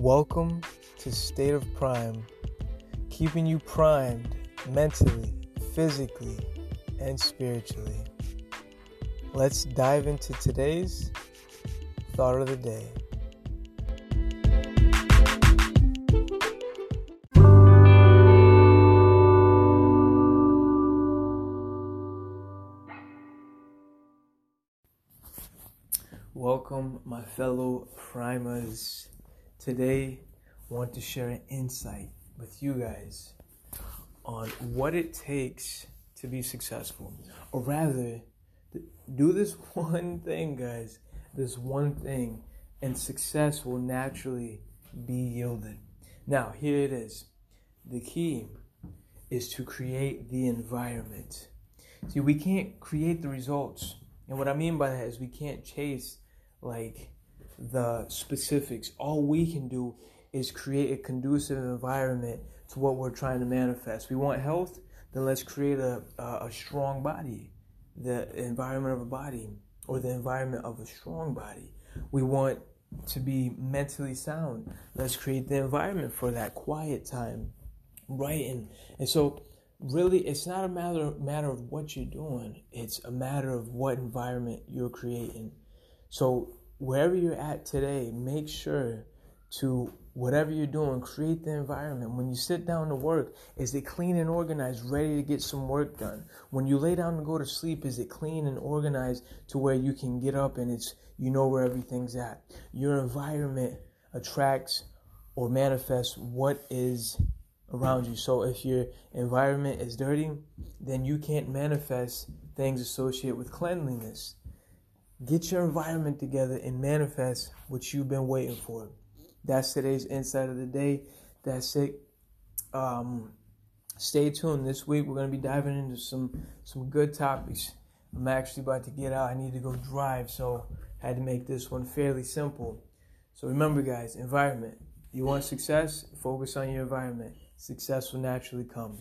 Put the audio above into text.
Welcome to State of Prime, keeping you primed mentally, physically, and spiritually. Let's dive into today's thought of the day. Welcome, my fellow primers. Today, I want to share an insight with you guys on what it takes to be successful, or rather, do this one thing, guys. This one thing, and success will naturally be yielded. Now, here it is. The key is to create the environment. See, we can't create the results. And what I mean by that is we can't chase like the specifics. All we can do is create a conducive environment to what we're trying to manifest. We want health, then let's create a, a, a strong body, the environment of a body, or the environment of a strong body. We want to be mentally sound. Let's create the environment for that quiet time, right? And and so really, it's not a matter matter of what you're doing. It's a matter of what environment you're creating. So wherever you're at today, make sure to whatever you're doing, create the environment. When you sit down to work, is it clean and organized, ready to get some work done? When you lay down to go to sleep, is it clean and organized to where you can get up and it's you know where everything's at? Your environment attracts or manifests what is around you. So if your environment is dirty, then you can't manifest things associated with cleanliness. Get your environment together and manifest what you've been waiting for. That's today's insight of the day. That's it. Um, stay tuned. This week we're going to be diving into some some good topics. I'm actually about to get out. I need to go drive, so I had to make this one fairly simple. So remember, guys, environment. You want success? Focus on your environment. Success will naturally come.